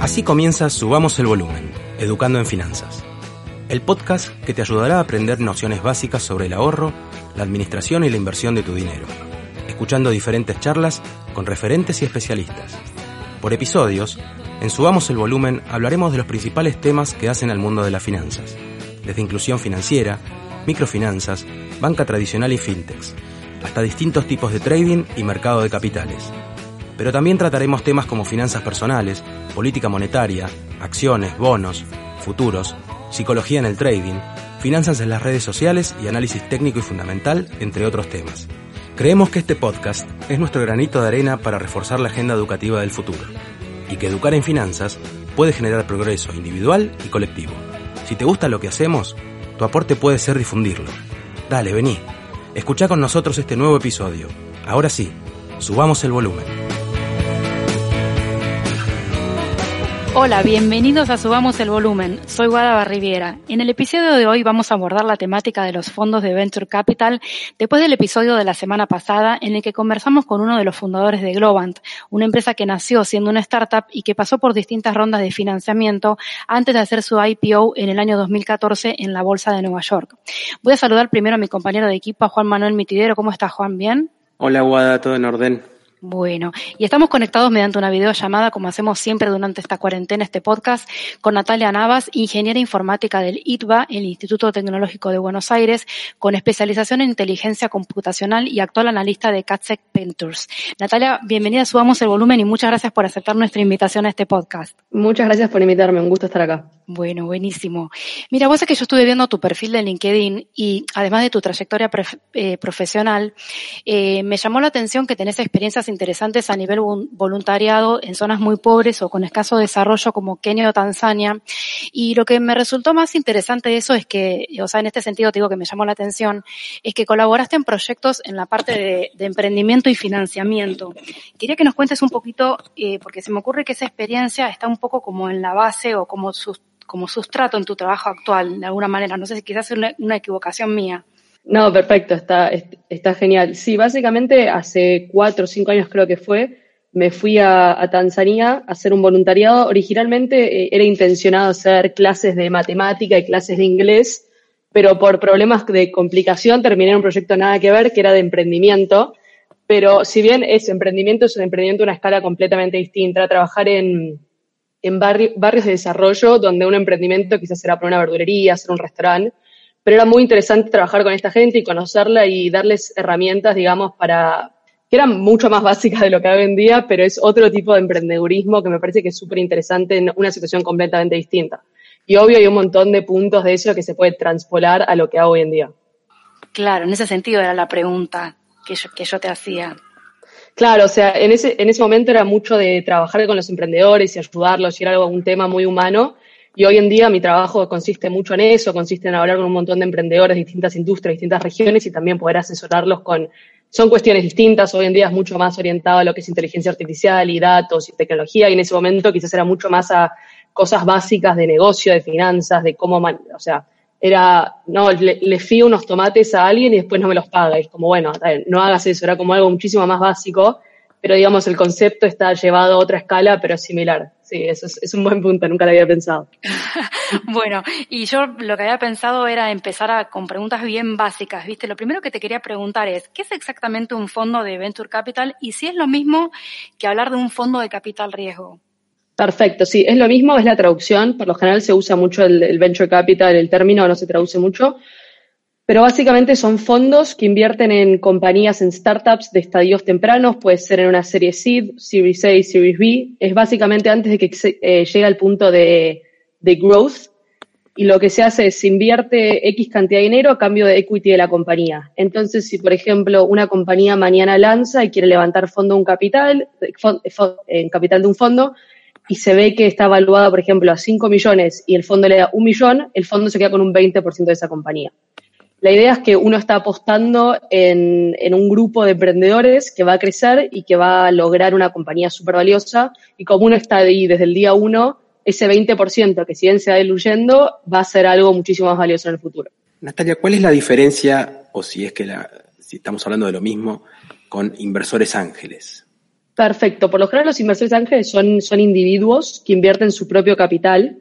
Así comienza Subamos el Volumen, Educando en Finanzas. El podcast que te ayudará a aprender nociones básicas sobre el ahorro, la administración y la inversión de tu dinero, escuchando diferentes charlas con referentes y especialistas. Por episodios, en Subamos el Volumen hablaremos de los principales temas que hacen al mundo de las finanzas, desde inclusión financiera, microfinanzas, banca tradicional y fintechs, hasta distintos tipos de trading y mercado de capitales. Pero también trataremos temas como finanzas personales, política monetaria, acciones, bonos, futuros, psicología en el trading, finanzas en las redes sociales y análisis técnico y fundamental, entre otros temas. Creemos que este podcast es nuestro granito de arena para reforzar la agenda educativa del futuro y que educar en finanzas puede generar progreso individual y colectivo. Si te gusta lo que hacemos, tu aporte puede ser difundirlo. Dale, vení. Escucha con nosotros este nuevo episodio. Ahora sí, subamos el volumen. Hola, bienvenidos a Subamos el Volumen. Soy Guada Barriviera. En el episodio de hoy vamos a abordar la temática de los fondos de Venture Capital después del episodio de la semana pasada en el que conversamos con uno de los fundadores de Globant, una empresa que nació siendo una startup y que pasó por distintas rondas de financiamiento antes de hacer su IPO en el año 2014 en la Bolsa de Nueva York. Voy a saludar primero a mi compañero de equipo, Juan Manuel Mitidero. ¿Cómo estás, Juan? ¿Bien? Hola, Guada, todo en orden. Bueno, y estamos conectados mediante una videollamada, como hacemos siempre durante esta cuarentena, este podcast, con Natalia Navas, ingeniera informática del ITBA, el Instituto Tecnológico de Buenos Aires, con especialización en inteligencia computacional y actual analista de CatSec Ventures. Natalia, bienvenida, subamos el volumen y muchas gracias por aceptar nuestra invitación a este podcast. Muchas gracias por invitarme, un gusto estar acá. Bueno, buenísimo. Mira, vos es que yo estuve viendo tu perfil de LinkedIn y además de tu trayectoria eh, profesional, eh, me llamó la atención que tenés experiencias interesantes a nivel voluntariado en zonas muy pobres o con escaso desarrollo como Kenia o Tanzania. Y lo que me resultó más interesante de eso es que, o sea, en este sentido te digo que me llamó la atención, es que colaboraste en proyectos en la parte de, emprendimiento y financiamiento. Quería que nos cuentes un poquito, eh, porque se me ocurre que esa experiencia está un poco como en la base o como sus como sustrato en tu trabajo actual, de alguna manera. No sé si quizás es una, equivocación mía. No, perfecto, está, está genial. Sí, básicamente hace cuatro o cinco años creo que fue, me fui a, Tanzania a hacer un voluntariado. Originalmente eh, era intencionado hacer clases de matemática y clases de inglés, pero por problemas de complicación terminé en un proyecto nada que ver, que era de emprendimiento. Pero si bien es emprendimiento, es un emprendimiento a una escala completamente distinta. Trabajar en, barrios de desarrollo donde un emprendimiento quizás era para una verdulería, hacer un restaurante, pero era muy interesante trabajar con esta gente y conocerla y darles herramientas, digamos, para que eran mucho más básicas de lo que hay hoy en día, pero es otro tipo de emprendedurismo que me parece que es súper interesante en una situación completamente distinta. Y obvio hay un montón de puntos de eso que se puede transpolar a lo que hago hoy en día. Claro, en ese sentido era la pregunta que que yo te hacía. Claro, o sea, en ese, en ese momento era mucho de trabajar con los emprendedores y ayudarlos y era algo, un tema muy humano. Y hoy en día mi trabajo consiste mucho en eso, consiste en hablar con un montón de emprendedores de distintas industrias, distintas regiones y también poder asesorarlos con, son cuestiones distintas, hoy en día es mucho más orientado a lo que es inteligencia artificial y datos y tecnología y en ese momento quizás era mucho más a cosas básicas de negocio, de finanzas, de cómo, o sea, era, no, le, le fío unos tomates a alguien y después no me los paga. Y es como, bueno, no hagas eso, era como algo muchísimo más básico, pero digamos, el concepto está llevado a otra escala, pero similar. Sí, eso es, un buen punto, nunca lo había pensado. bueno, y yo lo que había pensado era empezar a, con preguntas bien básicas, ¿viste? Lo primero que te quería preguntar es, ¿qué es exactamente un fondo de Venture Capital y si es lo mismo que hablar de un fondo de capital riesgo? Perfecto, sí, es lo mismo, es la traducción. Por lo general se usa mucho el, venture capital, el término no se traduce mucho, pero básicamente son fondos que invierten en compañías, en startups de estadios tempranos, puede ser en una serie seed, series A, series B. Es básicamente antes de que eh, llegue al punto de, de growth. Y lo que se hace es invierte X cantidad de dinero a cambio de equity de la compañía. Entonces, si por ejemplo una compañía mañana lanza y quiere levantar fondo un capital, en capital de un fondo, y se ve que está evaluada, por ejemplo, a 5 millones y el fondo le da un millón, el fondo se queda con un 20% de esa compañía. La idea es que uno está apostando en, en, un grupo de emprendedores que va a crecer y que va a lograr una compañía súper valiosa y como uno está ahí desde el día uno, ese 20% que si bien se va diluyendo va a ser algo muchísimo más valioso en el futuro. Natalia, ¿cuál es la diferencia, o si es que la, si estamos hablando de lo mismo con inversores ángeles. Perfecto. Por lo general los inversores ángeles son, son individuos que invierten su propio capital,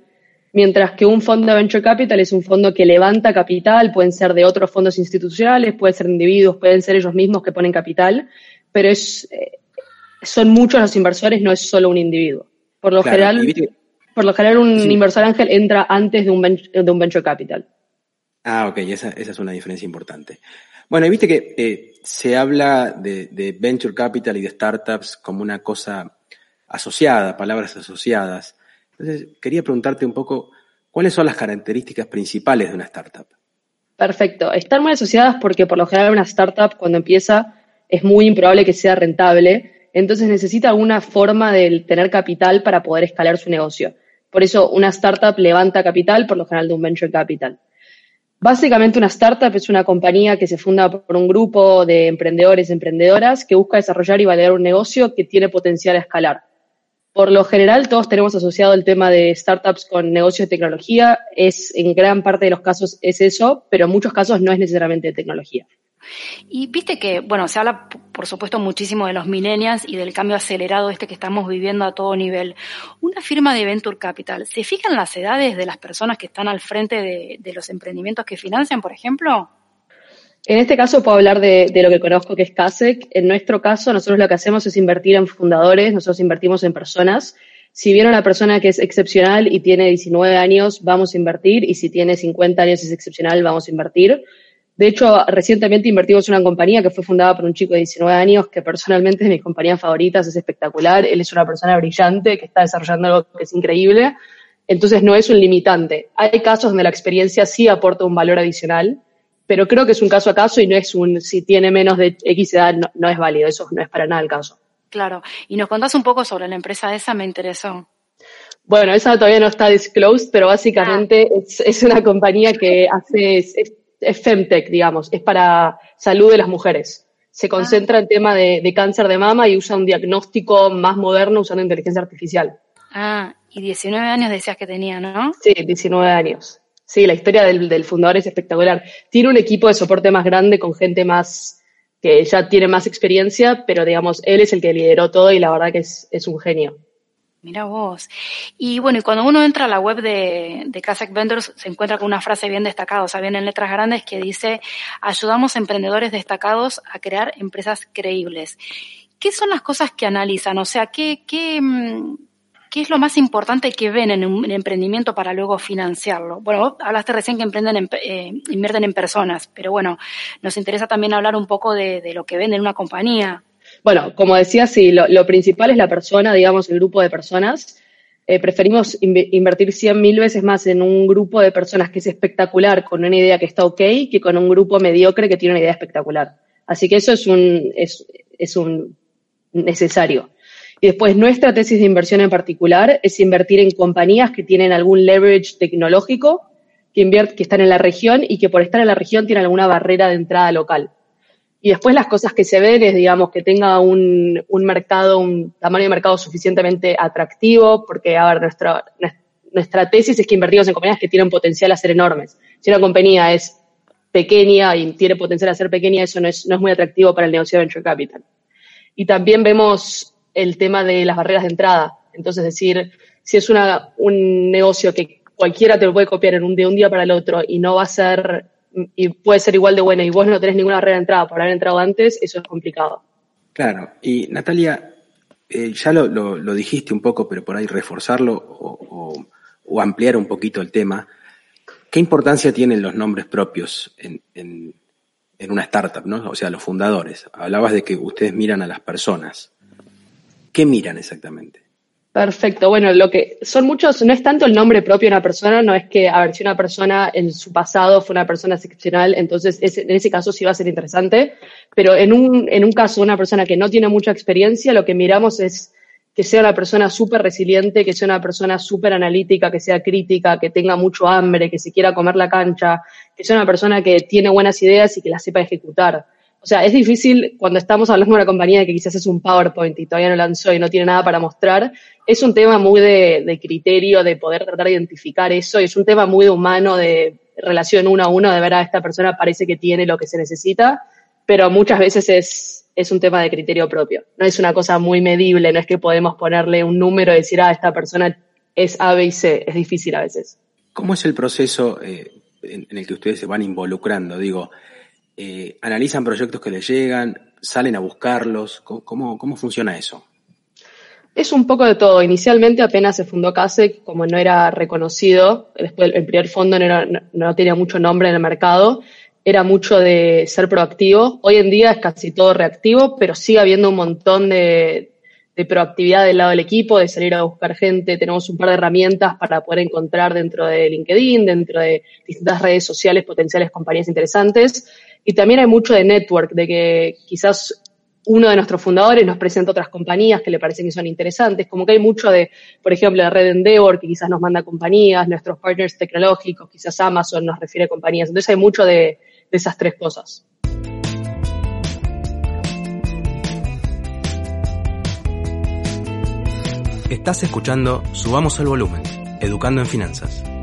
mientras que un fondo de venture capital es un fondo que levanta capital, pueden ser de otros fondos institucionales, pueden ser individuos, pueden ser ellos mismos que ponen capital, pero es, eh, son muchos los inversores, no es solo un individuo. Por lo general, por lo general un inversor ángel entra antes de un, de un venture capital. Ah, ok, esa, esa es una diferencia importante. Bueno, y viste que eh, se habla de, venture capital y de startups como una cosa asociada, palabras asociadas. Entonces, quería preguntarte un poco, ¿cuáles son las características principales de una startup? Perfecto. Están muy asociadas porque por lo general una startup cuando empieza es muy improbable que sea rentable, entonces necesita alguna forma de tener capital para poder escalar su negocio. Por eso una startup levanta capital, por lo general de un venture capital. Básicamente una startup es una compañía que se funda por un grupo de emprendedores emprendedoras que busca desarrollar y validar un negocio que tiene potencial a escalar. Por lo general, todos tenemos asociado el tema de startups con negocios de tecnología. Es, en gran parte de los casos es eso, pero en muchos casos no es necesariamente de tecnología. Y viste que, bueno, se habla, por supuesto, muchísimo de los millennials y del cambio acelerado este que estamos viviendo a todo nivel. Una firma de Venture Capital, ¿se fijan las edades de las personas que están al frente de, los emprendimientos que financian, por ejemplo? En este caso puedo hablar de, lo que conozco que es CASEC. En nuestro caso, nosotros lo que hacemos es invertir en fundadores, nosotros invertimos en personas. Si viene una persona que es excepcional y tiene 19 años, vamos a invertir, y si tiene 50 años es excepcional, vamos a invertir. De hecho, recientemente invertimos en una compañía que fue fundada por un chico de 19 años que personalmente es de mis compañías favoritas, es espectacular. Él es una persona brillante que está desarrollando algo que es increíble. Entonces no es un limitante. Hay casos donde la experiencia sí aporta un valor adicional, pero creo que es un caso a caso y no es un si tiene menos de X edad no, no es válido. Eso no es para nada el caso. Claro. Y nos contás un poco sobre la empresa esa, me interesó. Bueno, esa todavía no está disclosed, pero básicamente ah. es, es, una compañía que hace, es Femtech, digamos, es para salud de las mujeres. Se concentra en tema de, cáncer de mama y usa un diagnóstico más moderno usando inteligencia artificial. Ah, y 19 años decías que tenía, ¿no? Sí, 19 años. Sí, la historia del, fundador es espectacular. Tiene un equipo de soporte más grande con gente más que ya tiene más experiencia, pero digamos, él es el que lideró todo y la verdad que es un genio. Mira vos. Y bueno, y cuando uno entra a la web de, de Vendors, se encuentra con una frase bien destacada, o sea, bien en letras grandes, que dice, ayudamos a emprendedores destacados a crear empresas creíbles. ¿Qué son las cosas que analizan? O sea, ¿qué, qué, mm, qué es lo más importante que ven en un emprendimiento para luego financiarlo? Bueno, hablaste recién que emprenden eh, invierten en personas, pero bueno, nos interesa también hablar un poco de, lo que ven en una compañía. Bueno, como decía, sí, lo, principal es la persona, digamos, el grupo de personas. Eh, preferimos invertir cien mil veces más en un grupo de personas que es espectacular con una idea que está ok que con un grupo mediocre que tiene una idea espectacular. Así que eso es un, es, es un necesario. Y después, nuestra tesis de inversión en particular es invertir en compañías que tienen algún leverage tecnológico, que, que están en la región y que por estar en la región tienen alguna barrera de entrada local. Y después las cosas que se ven es, digamos, que tenga un, mercado, un tamaño de mercado suficientemente atractivo, porque, a ver, nuestra, tesis es que invertimos en compañías que tienen potencial a ser enormes. Si una compañía es pequeña y tiene potencial a ser pequeña, eso no es, no es muy atractivo para el negocio de venture capital. Y también vemos el tema de las barreras de entrada. Entonces, es decir, si es una, un negocio que cualquiera te lo puede copiar en un, de un día para el otro y no va a ser y puede ser igual de buena y vos no tenés ninguna barrera de entrada por haber entrado antes, eso es complicado. Claro, y Natalia, eh, ya lo, lo, dijiste un poco, pero por ahí reforzarlo o, o, ampliar un poquito el tema. ¿Qué importancia tienen los nombres propios en, en, en una startup, ¿no? O sea, los fundadores. Hablabas de que ustedes miran a las personas. ¿Qué miran exactamente? Perfecto. Bueno, lo que son muchos, no es tanto el nombre propio de una persona, no es que, a ver, si una persona en su pasado fue una persona excepcional, entonces en ese caso sí va a ser interesante, pero en un, en un caso una persona que no tiene mucha experiencia, lo que miramos es que sea una persona súper resiliente, que sea una persona súper analítica, que sea crítica, que tenga mucho hambre, que se quiera comer la cancha, que sea una persona que tiene buenas ideas y que las sepa ejecutar. O sea, es difícil cuando estamos hablando de una compañía que quizás es un PowerPoint y todavía no lanzó y no tiene nada para mostrar. Es un tema muy de, criterio, de poder tratar de identificar eso, y es un tema muy humano, de relación uno a uno, de ver a esta persona parece que tiene lo que se necesita. pero muchas veces es, un tema de criterio propio. No es una cosa muy medible, no es que podemos ponerle un número y decir, ah, esta persona es A, B y C. Es difícil a veces. ¿Cómo es el proceso eh, en, el que ustedes se van involucrando? Digo, eh, ¿analizan proyectos que les llegan? ¿Salen a buscarlos? ¿Cómo, cómo funciona eso? Es un poco de todo. Inicialmente apenas se fundó CASE, como no era reconocido, después el primer fondo no, tenía mucho nombre en el mercado, era mucho de ser proactivo. Hoy en día es casi todo reactivo, pero sigue habiendo un montón de proactividad del lado del equipo, de salir a buscar gente. Tenemos un par de herramientas para poder encontrar dentro de LinkedIn, dentro de distintas redes sociales potenciales compañías interesantes. Y también hay mucho de network, de que quizás uno de nuestros fundadores nos presenta otras compañías que le parecen que son interesantes, como que hay mucho de, por ejemplo, la red Endeavor, que quizás nos manda compañías, nuestros partners tecnológicos, quizás Amazon nos refiere a compañías. Entonces hay mucho de, de esas tres cosas. Estás escuchando Subamos el Volumen, Educando en Finanzas.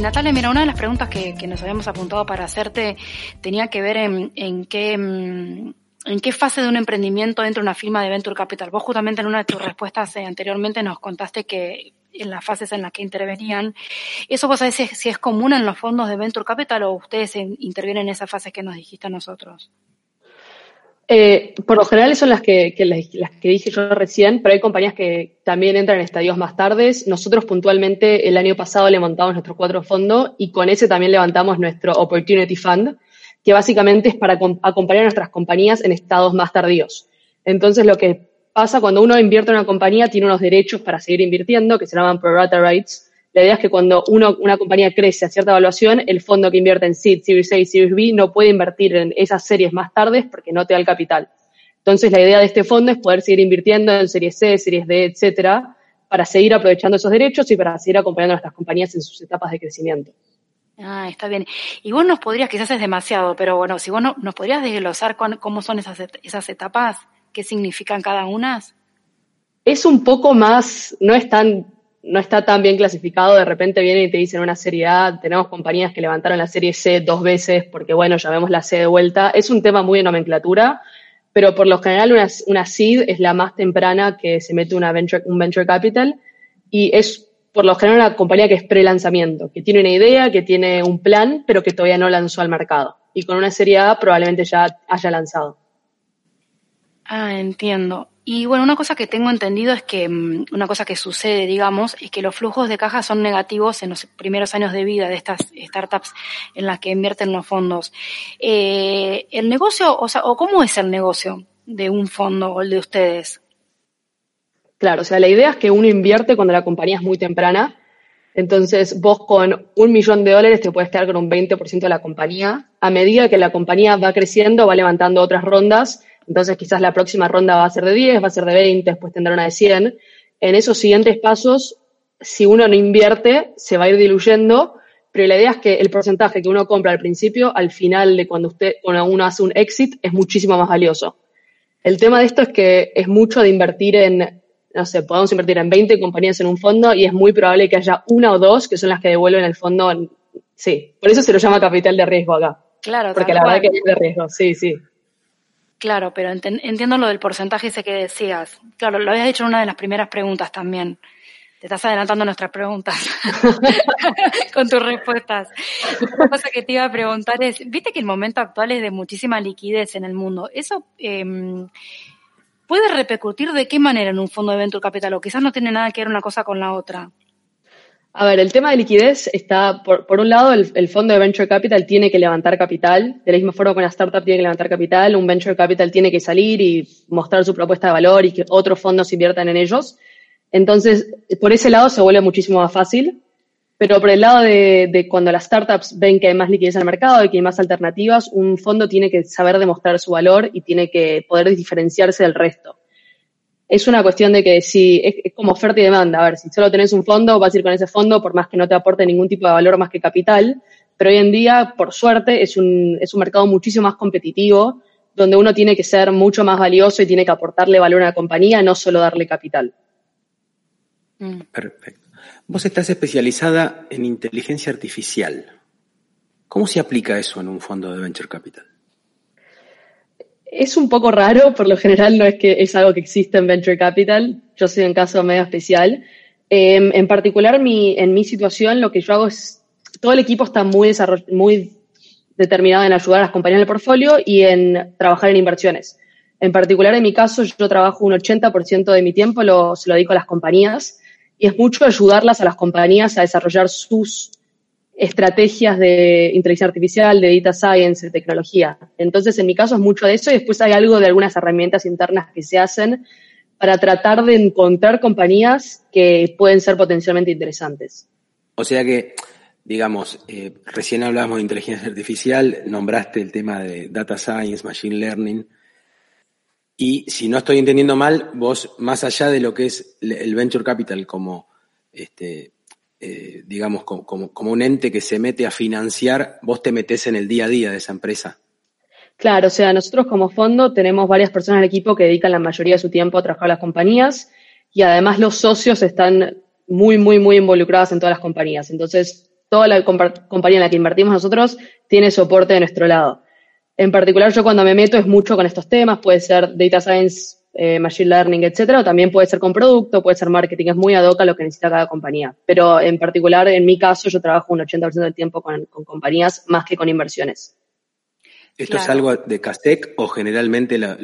Natalia, mira, una de las preguntas que, nos habíamos apuntado para hacerte tenía que ver en, qué... Mm, ¿En qué fase de un emprendimiento entra una firma de Venture Capital? Vos justamente en una de tus respuestas eh, anteriormente nos contaste que en las fases en las que intervenían, ¿eso vos sabés si es común en los fondos de Venture Capital o ustedes intervienen en esas fases que nos dijiste a nosotros? Eh, por lo general son las que, las, que dije yo recién, pero hay compañías que también entran en estadios más tardes. Nosotros puntualmente el año pasado le montamos nuestro cuatro fondo y con ese también levantamos nuestro Opportunity Fund, que básicamente es para acompañar a nuestras compañías en estados más tardíos. Entonces lo que pasa cuando uno invierte en una compañía tiene unos derechos para seguir invirtiendo que se llaman pro rata rights la idea es que cuando uno, una compañía crece a cierta evaluación, el fondo que invierte en Seed, Series A y Series B no puede invertir en esas series más tardes porque no te da el capital. Entonces, la idea de este fondo es poder seguir invirtiendo en Series C, Series D, etcétera, para seguir aprovechando esos derechos y para seguir acompañando a nuestras compañías en sus etapas de crecimiento. Ah, está bien. Y vos nos podrías, quizás es demasiado, pero bueno, si vos nos podrías desglosar cómo son esas, esas etapas, qué significan cada una. Es un poco más, no es tan no está tan bien clasificado, de repente vienen y te dicen una serie A, tenemos compañías que levantaron la serie C dos veces porque, bueno, ya vemos la C de vuelta. Es un tema muy de nomenclatura, pero por lo general una, una es la más temprana que se mete una venture, un venture capital y es por lo general una compañía que es pre-lanzamiento, que tiene una idea, que tiene un plan, pero que todavía no lanzó al mercado. Y con una serie A probablemente ya haya lanzado. Ah, entiendo. Y bueno, una cosa que tengo entendido es que mm, una cosa que sucede, digamos, es que los flujos de caja son negativos en los primeros años de vida de estas startups en las que invierten los fondos. Eh, el negocio, o sea, o cómo es el negocio de un fondo o el de ustedes? Claro, o sea, la idea es que uno invierte cuando la compañía es muy temprana. Entonces, vos con un millón de dólares te puedes quedar con un 20% de la compañía. A medida que la compañía va creciendo, va levantando otras rondas entonces quizás la próxima ronda va a ser de 10, va a ser de 20, después tendrá una de 100. En esos siguientes pasos, si uno no invierte, se va a ir diluyendo, pero la idea es que el porcentaje que uno compra al principio, al final de cuando usted, cuando uno hace un exit, es muchísimo más valioso. El tema de esto es que es mucho de invertir en, no sé, podemos invertir en 20 compañías en un fondo y es muy probable que haya una o dos que son las que devuelven el fondo. sí, por eso se lo llama capital de riesgo acá. Claro, Porque la verdad que es de riesgo, sí, sí. Claro, pero entiendo lo del porcentaje ese que decías. Claro, lo habías dicho en una de las primeras preguntas también. Te estás adelantando nuestras preguntas con tus respuestas. Una cosa que te iba a preguntar es, viste que el momento actual es de muchísima liquidez en el mundo. ¿Eso em, puede repercutir de qué manera en un fondo de venture capital? O quizás no tiene nada que ver una cosa con la otra. A ver, el tema de liquidez está, por, un lado, el, fondo de Venture Capital tiene que levantar capital, de la misma forma que una startup tiene que levantar capital, un Venture Capital tiene que salir y mostrar su propuesta de valor y que otros fondos inviertan en ellos. Entonces, por ese lado se vuelve muchísimo más fácil, pero por el lado de, de cuando las startups ven que hay más liquidez en el mercado y que hay más alternativas, un fondo tiene que saber demostrar su valor y tiene que poder diferenciarse del resto es una cuestión de que si es, como oferta y demanda. A ver, si solo tenés un fondo, vas a ir con ese fondo por más que no te aporte ningún tipo de valor más que capital. Pero hoy en día, por suerte, es un, es un mercado muchísimo más competitivo, donde uno tiene que ser mucho más valioso y tiene que aportarle valor a la compañía, no solo darle capital. Mm. Perfecto. Vos estás especializada en inteligencia artificial. ¿Cómo se aplica eso en un fondo de venture capital? Es un poco raro, por lo general no es que es algo que existe en venture capital. Yo soy un caso medio especial. Em, en particular, mi, en mi situación, lo que yo hago es, todo el equipo está muy, muy determinado en ayudar a las compañías del portfolio y en trabajar en inversiones. En particular, en mi caso, yo trabajo un 80% de mi tiempo, lo, se lo dedico a las compañías y es mucho ayudarlas a las compañías a desarrollar sus estrategias de inteligencia artificial, de data science, de tecnología. Entonces, en mi caso es mucho de eso y después hay algo de algunas herramientas internas que se hacen para tratar de encontrar compañías que pueden ser potencialmente interesantes. O sea que, digamos, eh, recién hablábamos de inteligencia artificial, nombraste el tema de data science, machine learning. Y si no estoy entendiendo mal, vos, más allá de lo que es el venture capital como este, eh, digamos, como, un ente que se mete a financiar, vos te metes en el día a día de esa empresa. Claro, o sea, nosotros como fondo tenemos varias personas en el equipo que dedican la mayoría de su tiempo a trabajar las compañías y además los socios están muy, muy, muy involucrados en todas las compañías. Entonces, toda la compañía en la que invertimos nosotros tiene soporte de nuestro lado. En particular, yo cuando me meto es mucho con estos temas, puede ser data science eh, machine learning, etcétera, o también puede ser con producto, puede ser marketing, es muy ad hoc a lo que necesita cada compañía. Pero en particular, en mi caso, yo trabajo un 80% del tiempo con, compañías más que con inversiones. ¿Esto es algo de CASTEC o generalmente las,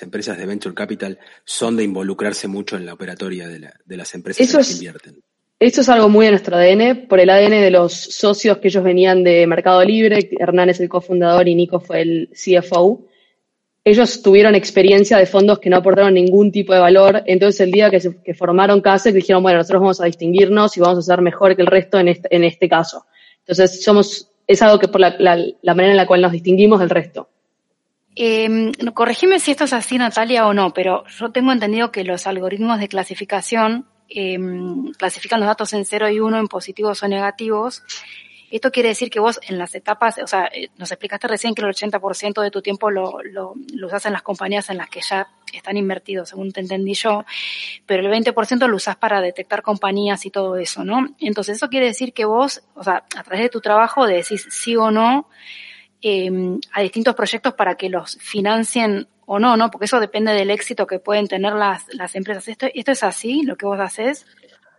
empresas de Venture Capital son de involucrarse mucho en la operatoria de, las empresas que invierten? Esto es algo muy de nuestro ADN, por el ADN de los socios que ellos venían de Mercado Libre. Hernán es el cofundador y Nico fue el CFO ellos tuvieron experiencia de fondos que no aportaron ningún tipo de valor. Entonces, el día que, se, que formaron CASEC, dijeron, bueno, nosotros vamos a distinguirnos y vamos a ser mejor que el resto en este, en este caso. Entonces, somos, es algo que por la, manera en la cual nos distinguimos del resto. Eh, corregime si esto es así, Natalia, o no, pero yo tengo entendido que los algoritmos de clasificación em, clasifican los datos en 0 y 1 en positivos o negativos esto quiere decir que vos en las etapas, o sea, eh, nos explicaste recién que el 80% de tu tiempo lo, lo, lo usás en las compañías en las que ya están invertidos, según te entendí yo, pero el 20% lo usás para detectar compañías y todo eso, ¿no? Entonces eso quiere decir que vos, o sea, a través de tu trabajo decís sí o no eh, a distintos proyectos para que los financien o no, ¿no? Porque eso depende del éxito que pueden tener las, las empresas. ¿Esto, ¿Esto es así, lo que vos haces?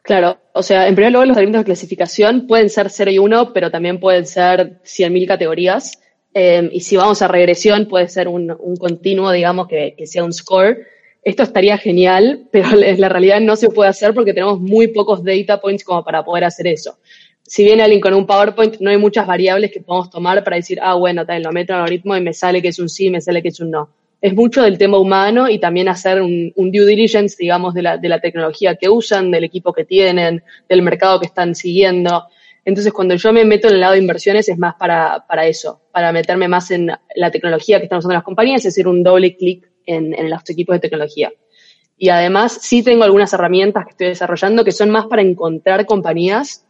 Claro, o sea, en primer lugar los elementos de clasificación pueden ser 0 y 1, pero también pueden ser 100.000 categorías. Em, y si vamos a regresión, puede ser un, continuo, digamos, que, sea un score. Esto estaría genial, pero en la realidad no se puede hacer porque tenemos muy pocos data points como para poder hacer eso. Si viene alguien con un PowerPoint, no hay muchas variables que podemos tomar para decir, ah, bueno, tal, lo meto en algoritmo y me sale que es un sí, me sale que es un no es mucho del tema humano y también hacer un, due diligence, digamos, de la, de la, tecnología que usan, del equipo que tienen, del mercado que están siguiendo. Entonces, cuando yo me meto en el lado de inversiones es más para, para eso, para meterme más en la tecnología que están usando las compañías, es decir, un doble clic en, en los equipos de tecnología. Y además, sí tengo algunas herramientas que estoy desarrollando que son más para encontrar compañías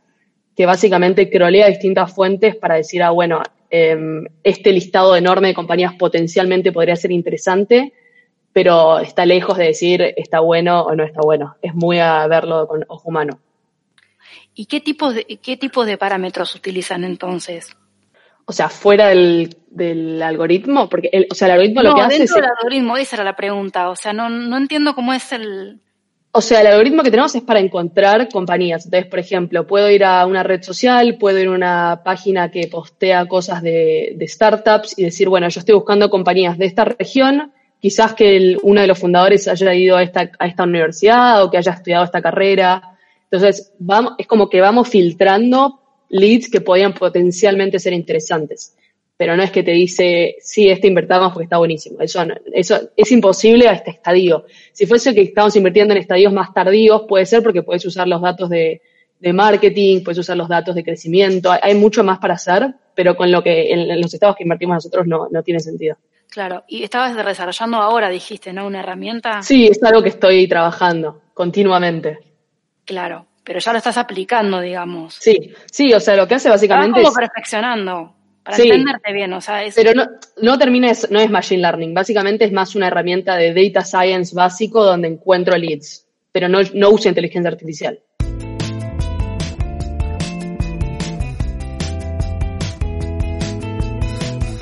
que básicamente crolea distintas fuentes para decir, ah, bueno, Em, este listado enorme de compañías potencialmente podría ser interesante, pero está lejos de decir está bueno o no está bueno. Es muy a verlo con ojo humano. ¿Y qué tipos de, qué tipos de parámetros utilizan entonces? O sea, fuera del, algoritmo, porque el, o sea, el algoritmo lo que hace dentro del algoritmo, esa era la pregunta. O sea, no, no entiendo cómo es el, o sea, el algoritmo que tenemos es para encontrar compañías. Entonces, por ejemplo, puedo ir a una red social, puedo ir a una página que postea cosas de, startups y decir, bueno, yo estoy buscando compañías de esta región, quizás que uno de los fundadores haya ido a esta, a esta universidad o que haya estudiado esta carrera. Entonces, vamos, es como que vamos filtrando leads que podían potencialmente ser interesantes pero no es que te dice, sí, este invertamos porque está buenísimo. Eso, eso es imposible a este estadio. Si fuese que estamos invirtiendo en estadios más tardíos, puede ser porque puedes usar los datos de, marketing, puedes usar los datos de crecimiento, hay, mucho más para hacer, pero con lo que en, los estados que invertimos nosotros no, no tiene sentido. Claro, y estabas desarrollando ahora, dijiste, ¿no? Una herramienta. Sí, es algo que estoy trabajando continuamente. Claro, pero ya lo estás aplicando, digamos. Sí, sí, o sea, lo que hace básicamente es... perfeccionando. Para entenderte bien, o sea, es... Pero no, no termina, es, no es Machine Learning, básicamente es más una herramienta de Data Science básico donde encuentro leads, pero no, no usa inteligencia artificial.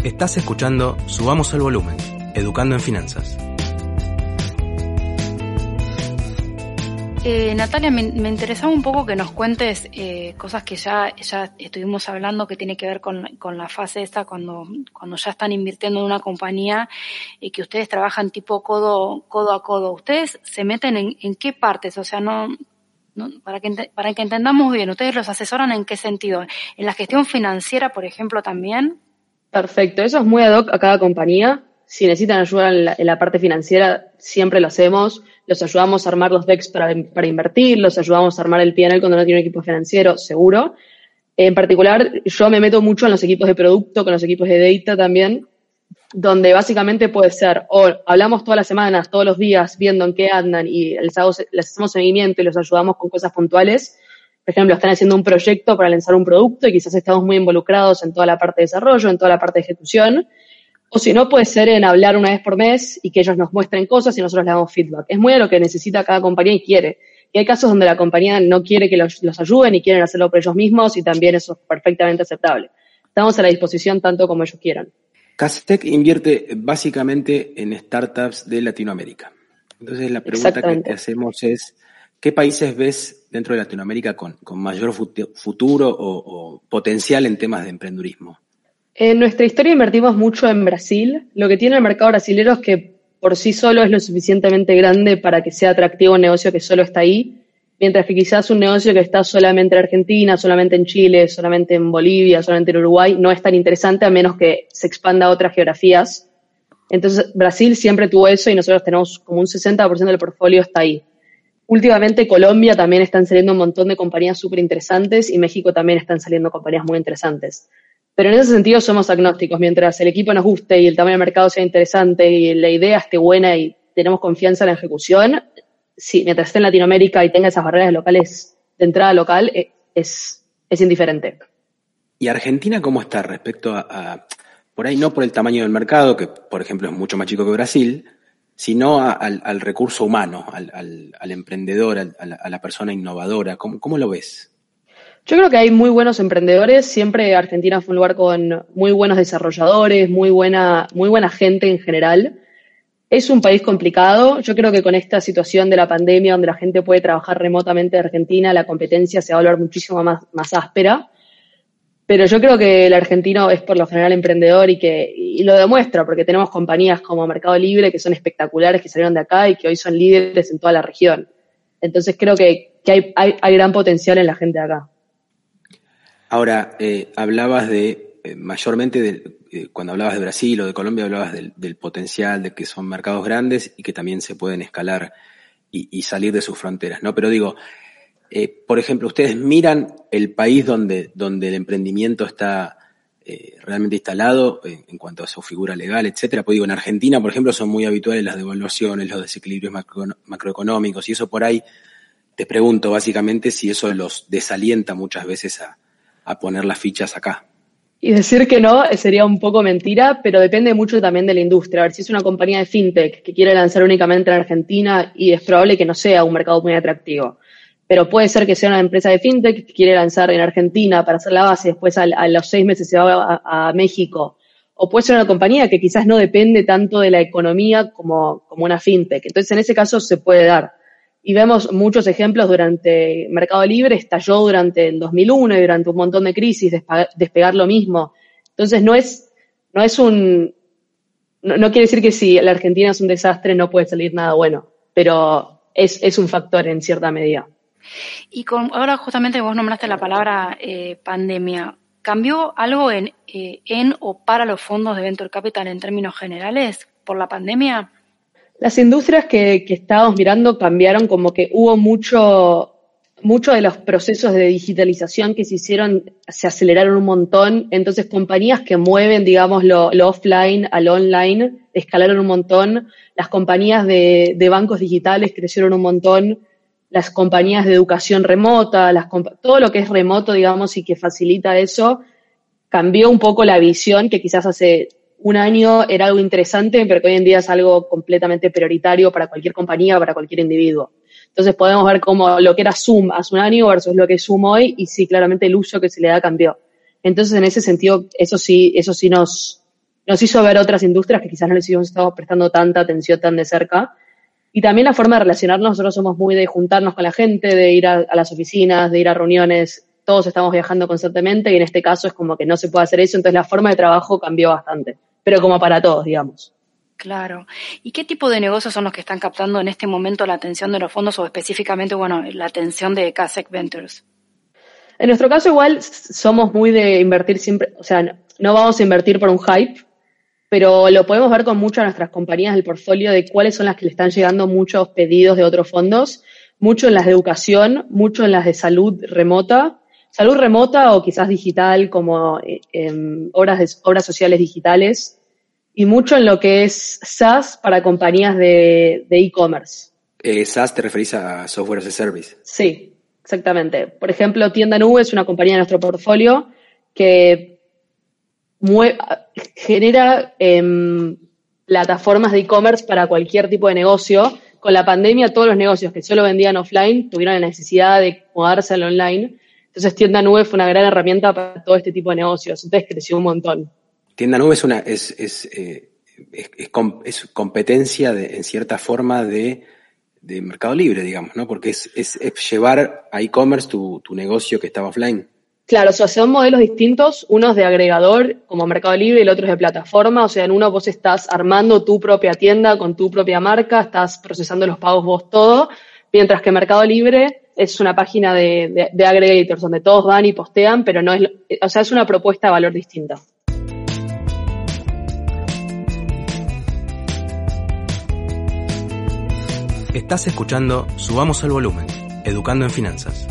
Estás escuchando Subamos el Volumen, Educando en Finanzas. Eh, Natalia, me, interesaba un poco que nos cuentes eh, cosas que ya, ya estuvimos hablando que tiene que ver con, con, la fase esta cuando, cuando ya están invirtiendo en una compañía y que ustedes trabajan tipo codo, codo a codo. ¿Ustedes se meten en, en qué partes? O sea, no, no para, que, para que entendamos bien, ¿ustedes los asesoran en qué sentido? ¿En la gestión financiera, por ejemplo, también? Perfecto, eso es muy ad hoc a cada compañía. Si necesitan ayuda en la, parte financiera, siempre lo hacemos. Los ayudamos a armar los decks para, para invertir, los ayudamos a armar el PNL cuando no tiene un equipo financiero, seguro. En particular, yo me meto mucho en los equipos de producto, con los equipos de data también, donde básicamente puede ser, o hablamos todas las semanas, todos los días, viendo en qué andan y les, les hacemos seguimiento y los ayudamos con cosas puntuales, por ejemplo, están haciendo un proyecto para lanzar un producto y quizás estamos muy involucrados en toda la parte de desarrollo, en toda la parte de ejecución. O si no, puede ser en hablar una vez por mes y que ellos nos muestren cosas y nosotros le damos feedback. Es muy de lo que necesita cada compañía y quiere. Y hay casos donde la compañía no quiere que los, ayuden y quieren hacerlo por ellos mismos y también eso es perfectamente aceptable. Estamos a la disposición tanto como ellos quieran. Castec invierte básicamente en startups de Latinoamérica. Entonces la pregunta que te hacemos es, ¿qué países ves dentro de Latinoamérica con, mayor futuro o, potencial en temas de emprendurismo? En nuestra historia invertimos mucho en Brasil. Lo que tiene el mercado brasilero es que por sí solo es lo suficientemente grande para que sea atractivo un negocio que solo está ahí, mientras que quizás un negocio que está solamente en Argentina, solamente en Chile, solamente en Bolivia, solamente en Uruguay, no es tan interesante a menos que se expanda a otras geografías. Entonces, Brasil siempre tuvo eso y nosotros tenemos como un 60% del portfolio está ahí. Últimamente Colombia también están saliendo un montón de compañías súper interesantes y México también están saliendo compañías muy interesantes. Pero en ese sentido somos agnósticos. Mientras el equipo nos guste y el tamaño del mercado sea interesante y la idea esté buena y tenemos confianza en la ejecución, sí, mientras esté en Latinoamérica y tenga esas barreras locales de entrada local, eh, es, es indiferente. ¿Y Argentina cómo está respecto a, por ahí no por el tamaño del mercado, que por ejemplo es mucho más chico que Brasil, sino al, recurso humano, al, emprendedor, a la, persona innovadora. ¿Cómo, lo ves? Yo creo que hay muy buenos emprendedores. Siempre Argentina fue un lugar con muy buenos desarrolladores, muy buena, muy buena gente en general. Es un país complicado. Yo creo que con esta situación de la pandemia, donde la gente puede trabajar remotamente de Argentina, la competencia se va a volver muchísimo más, más áspera. Pero yo creo que el argentino es por lo general emprendedor y que y lo demuestra, porque tenemos compañías como Mercado Libre que son espectaculares, que salieron de acá y que hoy son líderes en toda la región. Entonces creo que, hay, hay, gran potencial en la gente de acá. Ahora, eh, hablabas de, eh, mayormente, de, eh, cuando hablabas de Brasil o de Colombia, hablabas del, potencial de que son mercados grandes y que también se pueden escalar y, salir de sus fronteras, ¿no? Pero digo, eh, por ejemplo, ustedes miran el país donde, donde el emprendimiento está realmente instalado en, cuanto a su figura legal, etcétera. Pues digo, en Argentina, por ejemplo, son muy habituales las devaluaciones, los desequilibrios macroeconómicos y eso por ahí te pregunto básicamente si eso los desalienta muchas veces a, a poner las fichas acá. Y decir que no sería un poco mentira, pero depende mucho también de la industria. A ver, si es una compañía de fintech que quiere lanzar únicamente en Argentina y es probable que no sea un mercado muy atractivo pero puede ser que sea una empresa de fintech que quiere lanzar en Argentina para hacer la base, después a, los seis meses se va a, México, o puede ser una compañía que quizás no depende tanto de la economía como una fintech. Entonces, en ese caso se puede dar. Y vemos muchos ejemplos durante Mercado Libre, estalló durante el 2001 y durante un montón de crisis, despegar lo mismo. Entonces, no es, no es un, no, no, quiere decir que si la Argentina es un desastre no puede salir nada bueno, pero es, es un factor en cierta medida. Y con, ahora justamente vos nombraste la palabra eh, pandemia. ¿Cambió algo en, eh, en o para los fondos de Venture Capital en términos generales por la pandemia? Las industrias que, que estábamos mirando cambiaron como que hubo mucho, muchos de los procesos de digitalización que se hicieron se aceleraron un montón. Entonces, compañías que mueven, digamos, lo, lo offline al online escalaron un montón. Las compañías de, de, bancos digitales crecieron un montón las compañías de educación remota, las todo lo que es remoto, digamos, y que facilita eso, cambió un poco la visión que quizás hace un año era algo interesante, pero que hoy en día es algo completamente prioritario para cualquier compañía, para cualquier individuo. Entonces podemos ver cómo lo que era Zoom hace un año versus lo que es Zoom hoy, y sí, claramente el uso que se le da cambió. Entonces, en ese sentido, eso sí, eso sí nos, nos hizo ver otras industrias que quizás no les hubiéramos estado prestando tanta atención tan de cerca. Y también la forma de relacionarnos, nosotros somos muy de juntarnos con la gente, de ir a, las oficinas, de ir a reuniones, todos estamos viajando constantemente y en este caso es como que no se puede hacer eso, entonces la forma de trabajo cambió bastante, pero como para todos, digamos. Claro. ¿Y qué tipo de negocios son los que están captando en este momento la atención de los fondos o específicamente, bueno, la atención de CASEC Ventures? En nuestro caso igual somos muy de invertir siempre, o sea, no vamos a invertir por un hype, pero lo podemos ver con muchas de nuestras compañías del portfolio de cuáles son las que le están llegando muchos pedidos de otros fondos, mucho en las de educación, mucho en las de salud remota, salud remota o quizás digital como eh, obras, obras sociales digitales y mucho en lo que es SaaS para compañías de e-commerce. Eh, SaaS te referís a Software as a Service. Sí, exactamente. Por ejemplo, Tienda Nube es una compañía de nuestro portfolio que genera em, plataformas de e-commerce para cualquier tipo de negocio. Con la pandemia, todos los negocios que solo vendían offline tuvieron la necesidad de mudarse al online. Entonces, Tienda Nube fue una gran herramienta para todo este tipo de negocios. Entonces, creció un montón. Tienda Nube es una es, eh, competencia en cierta forma de, de, Mercado Libre, digamos, ¿no? Porque es, llevar a e-commerce tu, negocio que estaba offline. Claro, o sea, son modelos distintos, unos de agregador como Mercado Libre y el otro es de plataforma, o sea, en uno vos estás armando tu propia tienda con tu propia marca, estás procesando los pagos vos todo, mientras que Mercado Libre es una página de, de, aggregators donde todos van y postean, pero no es, o sea, es una propuesta de valor distinta. Estás escuchando Subamos el Volumen, Educando en Finanzas.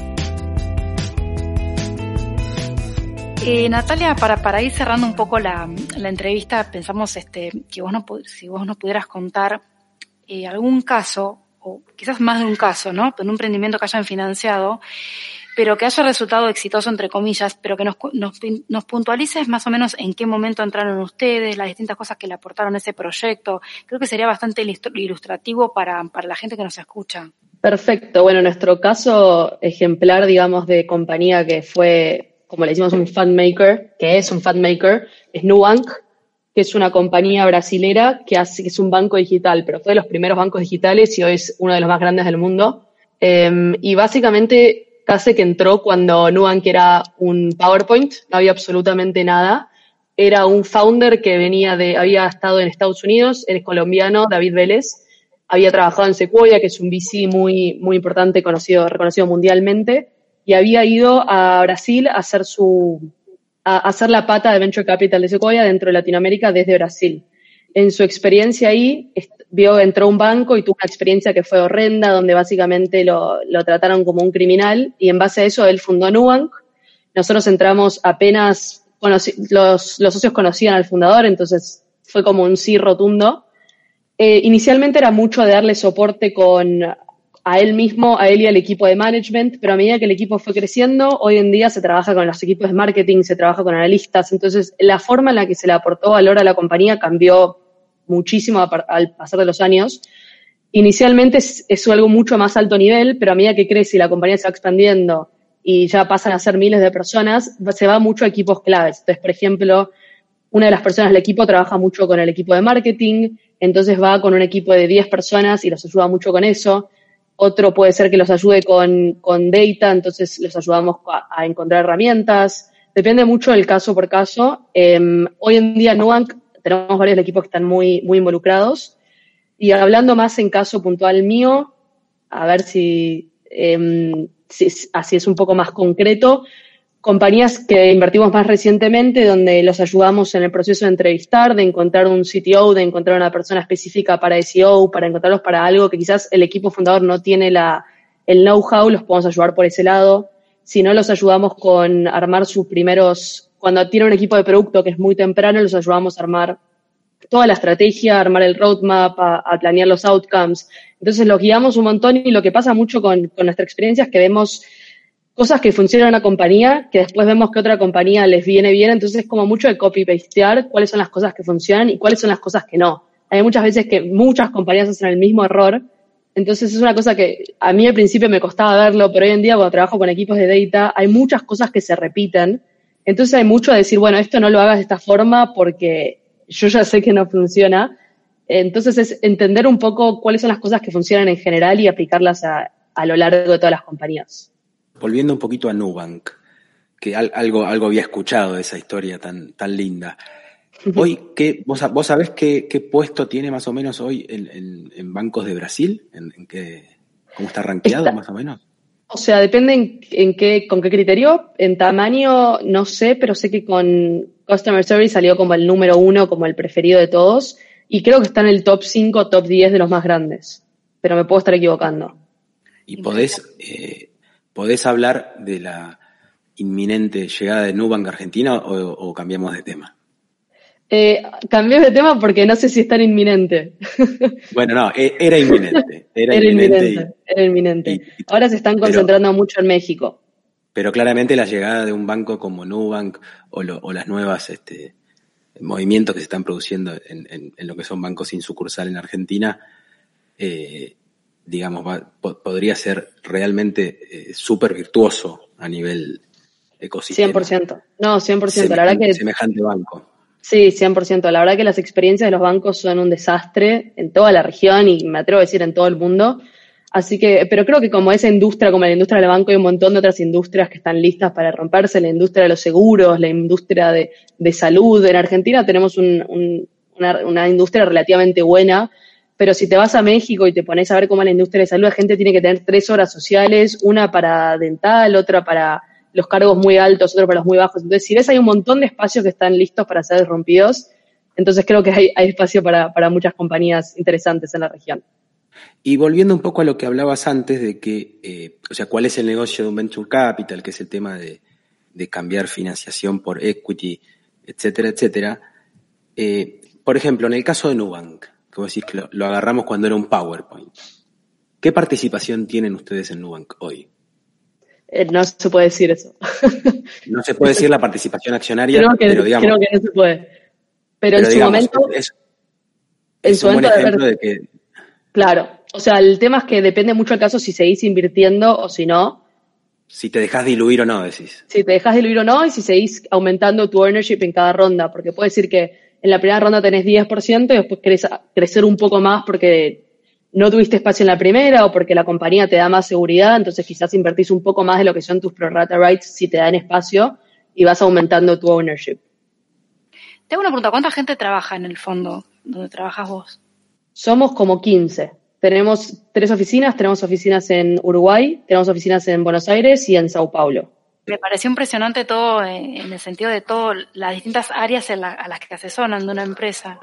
Eh, Natalia, para, para ir cerrando un poco la, entrevista, pensamos este, que vos no, si vos nos pudieras contar eh, algún caso, o quizás más de un caso, ¿no? De un emprendimiento que hayan financiado, pero que haya resultado exitoso, entre comillas, pero que nos, nos, puntualices más o menos en qué momento entraron ustedes, las distintas cosas que le aportaron a ese proyecto. Creo que sería bastante ilustrativo para, la gente que nos escucha. Perfecto. Bueno, nuestro caso ejemplar, digamos, de compañía que fue como le decimos un fund maker, que es un fund maker, es Nubank, que es una compañía brasilera que es un banco digital, pero fue de los primeros bancos digitales y hoy es uno de los más grandes del mundo. Em, y básicamente casi que entró cuando Nubank era un PowerPoint, no había absolutamente nada. Era un founder que venía de, había estado en Estados Unidos, es colombiano, David Vélez, había trabajado en Sequoia, que es un VC muy, muy importante, conocido, reconocido mundialmente y había ido a Brasil a hacer su a hacer la pata de Venture Capital de Sequoia dentro de Latinoamérica desde Brasil. En su experiencia ahí, vio, entró un banco y tuvo una experiencia que fue horrenda, donde básicamente lo, lo trataron como un criminal y en base a eso él fundó Nubank. Nosotros entramos apenas, los, los socios conocían al fundador, entonces fue como un sí rotundo. Eh, inicialmente era mucho de darle soporte con a él mismo, a él y al equipo de management, pero a medida que el equipo fue creciendo, hoy en día se trabaja con los equipos de marketing, se trabaja con analistas, entonces la forma en la que se le aportó valor a la compañía cambió muchísimo al pasar de los años. Inicialmente es, algo mucho más alto nivel, pero a medida que crece y la compañía se va expandiendo y ya pasan a ser miles de personas, se va mucho a equipos claves. Entonces, por ejemplo, una de las personas del equipo trabaja mucho con el equipo de marketing, entonces va con un equipo de 10 personas y los ayuda mucho con eso. Otro puede ser que los ayude con, con data, entonces los ayudamos a, encontrar herramientas. Depende mucho del caso por caso. Em, hoy en día Nubank tenemos varios equipos que están muy, muy involucrados. Y hablando más en caso puntual mío, a ver si, em, si así es un poco más concreto, compañías que invertimos más recientemente, donde los ayudamos en el proceso de entrevistar, de encontrar un CTO, de encontrar una persona específica para SEO, para encontrarlos para algo que quizás el equipo fundador no tiene la, el know-how, los podemos ayudar por ese lado. Si no, los ayudamos con armar sus primeros, cuando tiene un equipo de producto que es muy temprano, los ayudamos a armar toda la estrategia, a armar el roadmap, a, planear los outcomes. Entonces los guiamos un montón y lo que pasa mucho con, con nuestra experiencia es que vemos cosas que funcionan en una compañía, que después vemos que otra compañía les viene bien, entonces es como mucho de copy-pastear cuáles son las cosas que funcionan y cuáles son las cosas que no. Hay muchas veces que muchas compañías hacen el mismo error, entonces es una cosa que a mí al principio me costaba verlo, pero hoy en día cuando trabajo con equipos de data hay muchas cosas que se repiten, entonces hay mucho de decir, bueno, esto no lo hagas de esta forma porque yo ya sé que no funciona. Entonces es entender un poco cuáles son las cosas que funcionan en general y aplicarlas a, a lo largo de todas las compañías. Volviendo un poquito a Nubank, que algo, algo había escuchado de esa historia tan, tan linda. Hoy, ¿qué, vos, ¿vos sabés qué, qué, puesto tiene más o menos hoy en, en, bancos de Brasil? ¿En, en qué, ¿Cómo está rankeado más o menos? O sea, depende en, qué, con qué criterio. En tamaño no sé, pero sé que con Customer Service salió como el número uno, como el preferido de todos. Y creo que está en el top 5, top 10 de los más grandes. Pero me puedo estar equivocando. ¿Y podés, eh, podés hablar de la inminente llegada de Nubank Argentina o cambiamos de tema? Eh, cambié de tema porque no sé si es tan inminente. Bueno, no, e, era inminente. Era, inminente, era inminente. Ahora se están concentrando mucho en México. Pero claramente la llegada de un banco como Nubank o, o las nuevas este, movimientos que se están produciendo en, lo que son bancos sin sucursal en Argentina, eh, digamos, podría ser realmente eh, súper virtuoso a nivel ecosistema. 100%. No, 100%. la verdad que... Semejante banco. Sí, 100%. La verdad que las experiencias de los bancos son un desastre en toda la región y me atrevo a decir en todo el mundo. Así que, pero creo que como esa industria, como la industria del banco, hay un montón de otras industrias que están listas para romperse, la industria de los seguros, la industria de, de salud. En Argentina tenemos un, una, una, industria relativamente buena, pero si te vas a México y te pones a ver cómo es la industria de salud, la gente tiene que tener tres horas sociales, una para dental, otra para los cargos muy altos, otros para los muy bajos. Entonces, si ves, hay un montón de espacios que están listos para ser rompidos. Entonces, creo que hay, espacio para, muchas compañías interesantes en la región. Y volviendo un poco a lo que hablabas antes de que, eh, o sea, cuál es el negocio de un venture capital, que es el tema de, cambiar financiación por equity, etcétera, etcétera. Eh, por ejemplo, en el caso de Nubank, vos decís que lo, agarramos cuando era un PowerPoint, ¿qué participación tienen ustedes en Nubank hoy? Eh, no se puede decir eso. No se puede decir la participación accionaria, creo que, pero digamos. Creo que no se puede. Pero, en su momento. Es, en su momento. De, de que... Claro. O sea, el tema es que depende mucho del caso si seguís invirtiendo o si no. Si te dejas diluir o no, decís. Si te dejas diluir o no y si seguís aumentando tu ownership en cada ronda. Porque puede decir que en la primera ronda tenés 10% y después crecer un poco más porque no tuviste espacio en la primera o porque la compañía te da más seguridad, entonces quizás invertís un poco más de lo que son tus pro rata rights si te dan espacio y vas aumentando tu ownership. Tengo una pregunta, ¿cuánta gente trabaja en el fondo donde trabajas vos? Somos como 15. Tenemos tres oficinas, tenemos oficinas en Uruguay, tenemos oficinas en Buenos Aires y en Sao Paulo. Me pareció impresionante todo eh, en el sentido de todas las distintas áreas la, a las que asesoran de una empresa.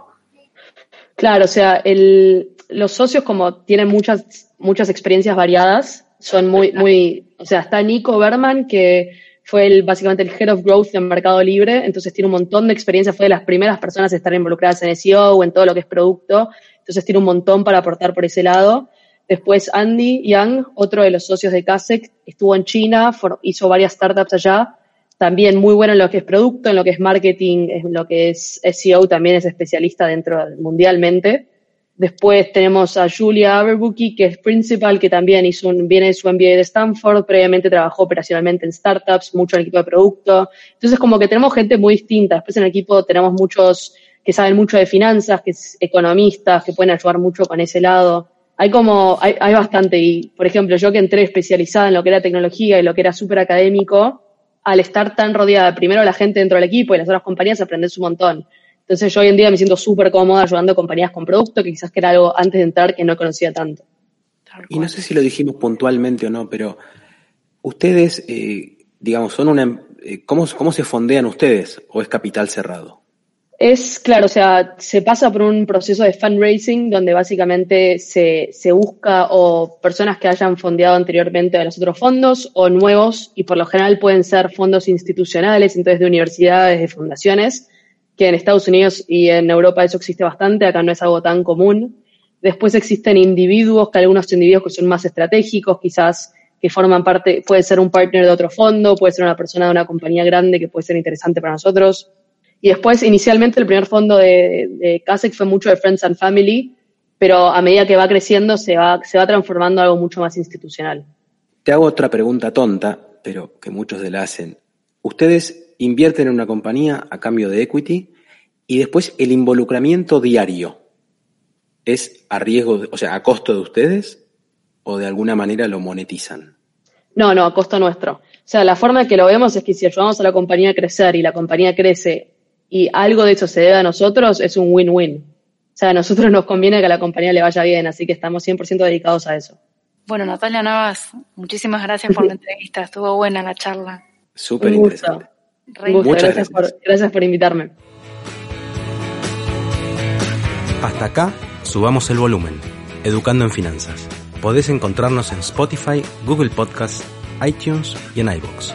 Claro, o sea, el, los socios como tienen muchas, muchas experiencias variadas, son muy, muy, o sea, está Nico Berman, que fue el, básicamente el Head of Growth en Mercado Libre, entonces tiene un montón de experiencia, fue de las primeras personas a estar involucradas en SEO, en todo lo que es producto, entonces tiene un montón para aportar por ese lado. Después Andy Young, otro de los socios de Kasek, estuvo en China, hizo varias startups allá, también muy bueno en lo que es producto, en lo que es marketing, en lo que es SEO, también es especialista dentro mundialmente. Después tenemos a Julia Aberbucky, que es principal, que también hizo un, viene su MBA de Stanford, previamente trabajó operacionalmente en startups, mucho en el equipo de producto. Entonces, como que tenemos gente muy distinta. Después en el equipo tenemos muchos que saben mucho de finanzas, que es economistas, que pueden ayudar mucho con ese lado. Hay como, hay, hay bastante. Y, por ejemplo, yo que entré especializada en lo que era tecnología y lo que era súper académico, al estar tan rodeada primero la gente dentro del equipo y las otras compañías, aprendes un montón. Entonces yo hoy en día me siento súper cómoda ayudando a compañías con producto, que quizás que era algo antes de entrar que no conocía tanto. Y no sé si lo dijimos puntualmente o no, pero ustedes, eh, digamos, son una... Eh, ¿cómo, ¿Cómo se fondean ustedes o es capital cerrado? Es claro, o sea, se pasa por un proceso de fundraising donde básicamente se, se busca o personas que hayan fondeado anteriormente a los otros fondos o nuevos y por lo general pueden ser fondos institucionales, entonces de universidades, de fundaciones que en Estados Unidos y en Europa eso existe bastante, acá no es algo tan común. Después existen individuos, que algunos individuos que son más estratégicos, quizás que forman parte, puede ser un partner de otro fondo, puede ser una persona de una compañía grande que puede ser interesante para nosotros. Y después, inicialmente, el primer fondo de, de Kasek fue mucho de Friends and Family, pero a medida que va creciendo se va, se va transformando en algo mucho más institucional. Te hago otra pregunta tonta, pero que muchos de la hacen. ¿Ustedes invierten en una compañía a cambio de equity Y después el involucramiento diario. ¿Es a riesgo, o sea, a costo de ustedes o de alguna manera lo monetizan? No, no, a costo nuestro. O sea, la forma en que lo vemos es que si ayudamos a la compañía a crecer y la compañía crece y algo de eso se debe a nosotros, es un win-win. O sea, a nosotros nos conviene que a la compañía le vaya bien, así que estamos 100% dedicados a eso. Bueno, Natalia Navas, muchísimas gracias por la entrevista. Estuvo buena la charla. Súper interesante. Muchas gracias, Por, gracias por invitarme. Hasta acá, subamos el volumen. Educando en Finanzas. Podés encontrarnos en Spotify, Google Podcasts, iTunes y en iBox.